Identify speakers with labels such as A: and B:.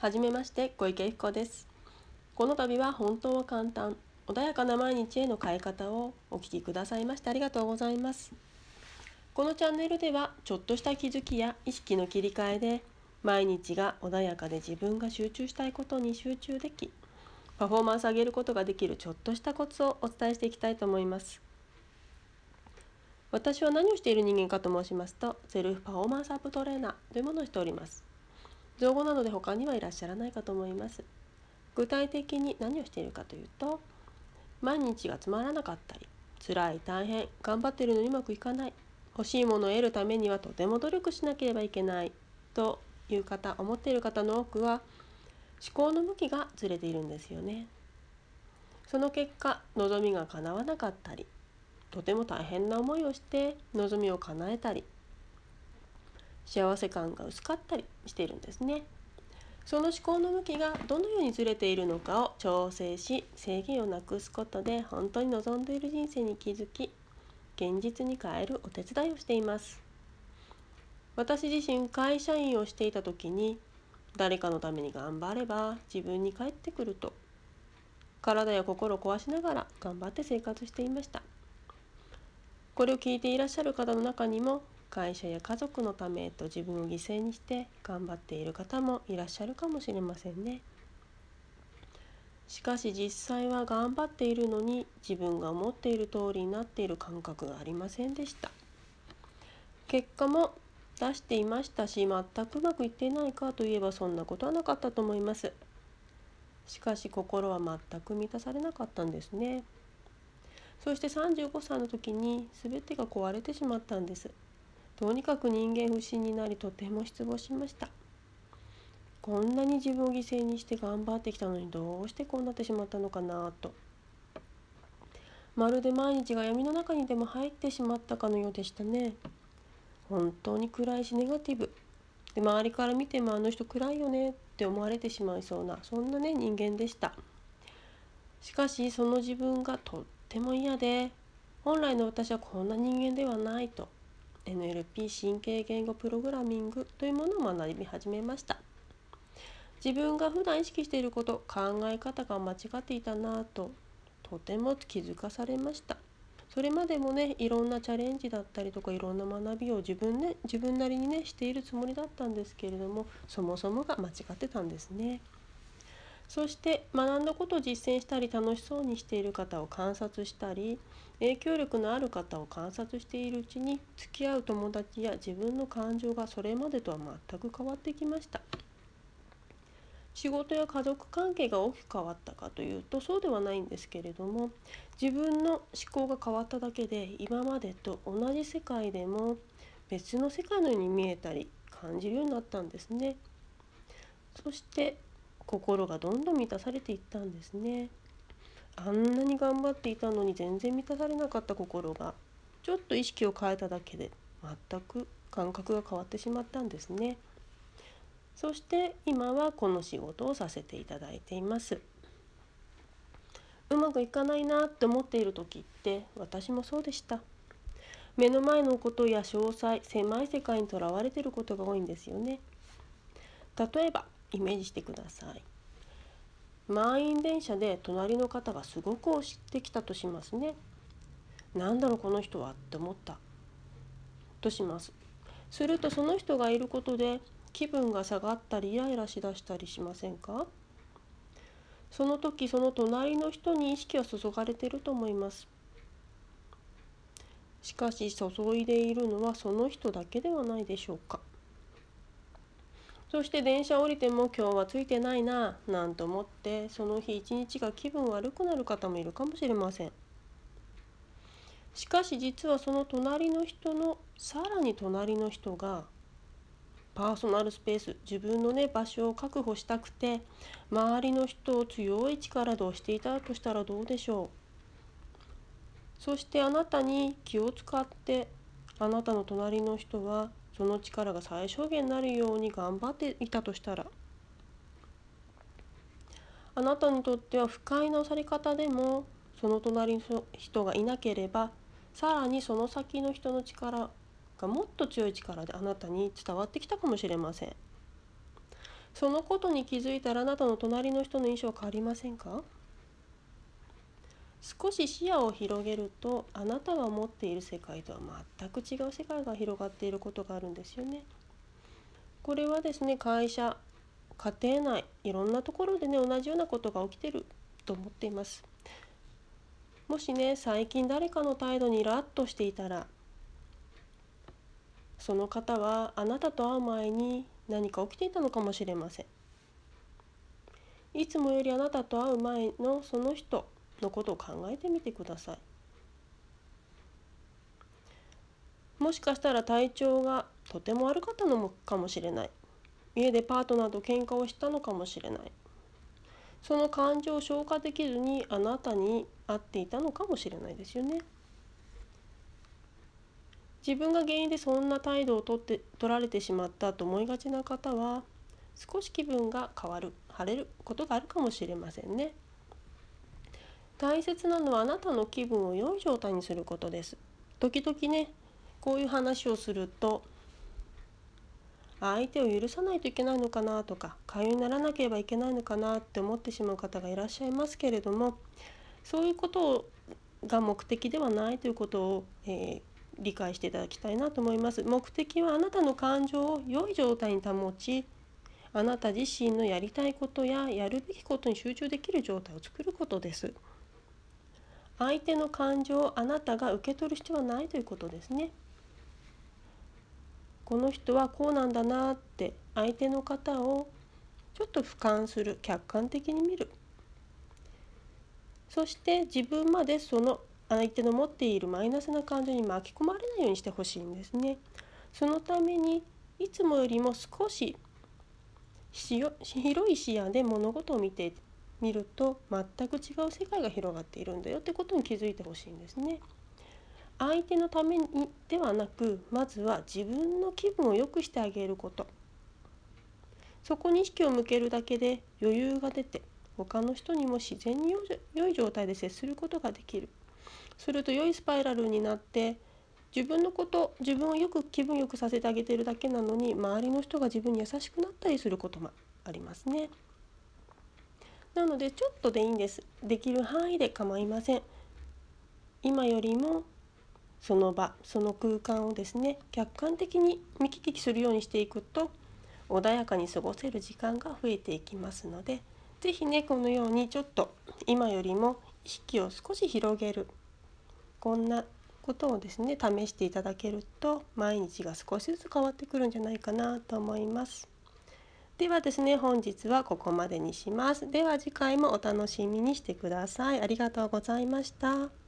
A: はじめまして小池由紀子です。この度は本当は簡単穏やかな毎日への変え方をお聞きくださいましてありがとうございます。このチャンネルではちょっとした気づきや意識の切り替えで毎日が穏やかで自分が集中したいことに集中できパフォーマンス上げることができるちょっとしたコツをお伝えしていきたいと思います。私は何をしている人間かと申しますとセルフパフォーマンスアップトレーナーというものをしております。造語なので他にはいらっしゃらないかと思います。具体的に何をしているかというと毎日がつまらなかったり辛い大変頑張ってるのにうまくいかない欲しいものを得るためにはとても努力しなければいけないという方思っている方の多くは思考の向きがずれているんですよね。その結果望みが叶わなかったりとても大変な思いをして望みを叶えたり幸せ感が薄かったりしているんですね。その思考の向きがどのようにずれているのかを調整し制限をなくすことで本当に望んでいる人生に気づき現実に変えるお手伝いをしています私自身会社員をしていた時に誰かのために頑張れば自分に返ってくると体や心を壊しながら頑張って生活していましたこれを聞いていらっしゃる方の中にも会社や家族のためと自分を犠牲にして頑張っている方もいらっしゃるかもしれませんね。しかし実際は頑張っているのに自分が思っている通りになっている感覚がありませんでした。結果も出していましたし全くうまくいっていないかといえばそんなことはなかったと思います。しかし心は全く満たされなかったんですね。そして35歳の時に全てが壊れてしまったんです。とにかく人間不信になりとても失望しました。こんなに自分を犠牲にして頑張ってきたのにどうしてこうなってしまったのかなと。まるで毎日が闇の中にでも入ってしまったかのようでしたね。本当に暗いしネガティブ。で周りから見てもあの人暗いよね。って思われてしまいそうなそんなね人間でした。しかしその自分がとっても嫌で本来の私はこんな人間ではないと。NLP 神経言語プログラミングというものを学び始めました自分が普段意識していること考え方が間違っていたなぁととても気づかされましたそれまでもねいろんなチャレンジだったりとかいろんな学びを自分ね自分なりにねしているつもりだったんですけれどもそもそもが間違ってたんですね。そして学んだことを実践したり楽しそうにしている方を観察したり影響力のある方を観察しているうちに付き合う友達や自分の感情がそれまでとは全く変わってきました。仕事や家族関係が大きく変わったかというとそうではないんですけれども自分の思考が変わっただけで今までと同じ世界でも別の世界のように見えたり感じるようになったんですね。そして心がどんどん満たされていったんですね。あんなに頑張っていたのに全然満たされなかった心がちょっと意識を変えただけで全く感覚が変わってしまったんですね。そして今はこの仕事をさせていただいています。うまくいかないなって思っている時って私もそうでした。目の前のことや詳細狭い世界にとらわれていることが多いんですよね。例えばイメージしてください。満員電車で隣の方がすごく押してきたとしますね。なんだろうこの人はって思った。とします。するとその人がいることで気分が下がったりイライラしだしたりしませんか？その時その隣の人に意識は注がれていると思います。しかし注いでいるのはその人だけではないでしょうか。そして電車降りても今日はついてないななんて思ってその日一日が気分悪くなる方もいるかもしれません。しかし実はその隣の人のさらに隣の人がパーソナルスペース自分のね場所を確保したくて周りの人を強い力で押していたとしたらどうでしょう。そしてあなたに気を使ってあなたの隣の人はその力が最小限になるように頑張っていたとしたらあなたにとっては不快なされ方でもその隣の人がいなければさらにその先の人の力がもっと強い力であなたに伝わってきたかもしれません。そのことに気づいたらあなたの隣の人の印象は変わりませんか？少し視野を広げるとあなたが持っている世界とは全く違う世界が広がっていることがあるんですよね。これはですね会社家庭内いろんなところでね同じようなことが起きてると思っています。もしね最近誰かの態度にイラッとしていたらその方はあなたと会う前に何か起きていたのかもしれません。いつもよりあなたと会う前のその人のことを考えてみてください。もしかしたら体調がとても悪かったのもかもしれない。家でパートナーと喧嘩をしたのかもしれないその感情を消化できずにあなたに会っていたのかもしれないですよね自分が原因でそんな態度をとって取られてしまったと思いがちな方は少し気分が変わる晴れることがあるかもしれませんね大切なのはあなたの気分を良い状態にすることです時々ねこういう話をすると相手を許さないといけないのかなとか会話にならなければいけないのかなって思ってしまう方がいらっしゃいますけれどもそういうことが目的ではないということを、えー、理解していただきたいなと思います。目的はあなたの感情を良い状態に保ちあなた自身のやりたいことややるべきことに集中できる状態を作ることです。相手の感情をあなたが受け取る必要はないということですね。この人はこうなんだなって相手の方をちょっと俯瞰する客観的に見るそして自分までその相手の持っているマイナスな感情に巻き込まれないようにしてほしいんですね。そのためにいつもよりも少し広い視野で物事を見てみると全く違う世界が広がっているんだよってことに気づいてほしいんですね。相手のためにではなくまずは自分の気分を良くしてあげること。そこに意識を向けるだけで余裕が出て他の人にも自然に良い状態で接することができる。すると良いスパイラルになって自分のこと自分をよく気分よくさせてあげてるだけなのに周りの人が自分に優しくなったりすることもありますね。なのでちょっとでいいんです。できる範囲で構いません。今よりもその場その空間をですね客観的に見聞きするようにしていくと穏やかに過ごせる時間が増えていきますので是非ねこのようにちょっと今よりも意識を少し広げる。こんなことをですね試していただけると毎日が少しずつ変わってくるんじゃないかなと思います。ではですね本日はここまでにします。では次回もお楽しみにしてください。ありがとうございました。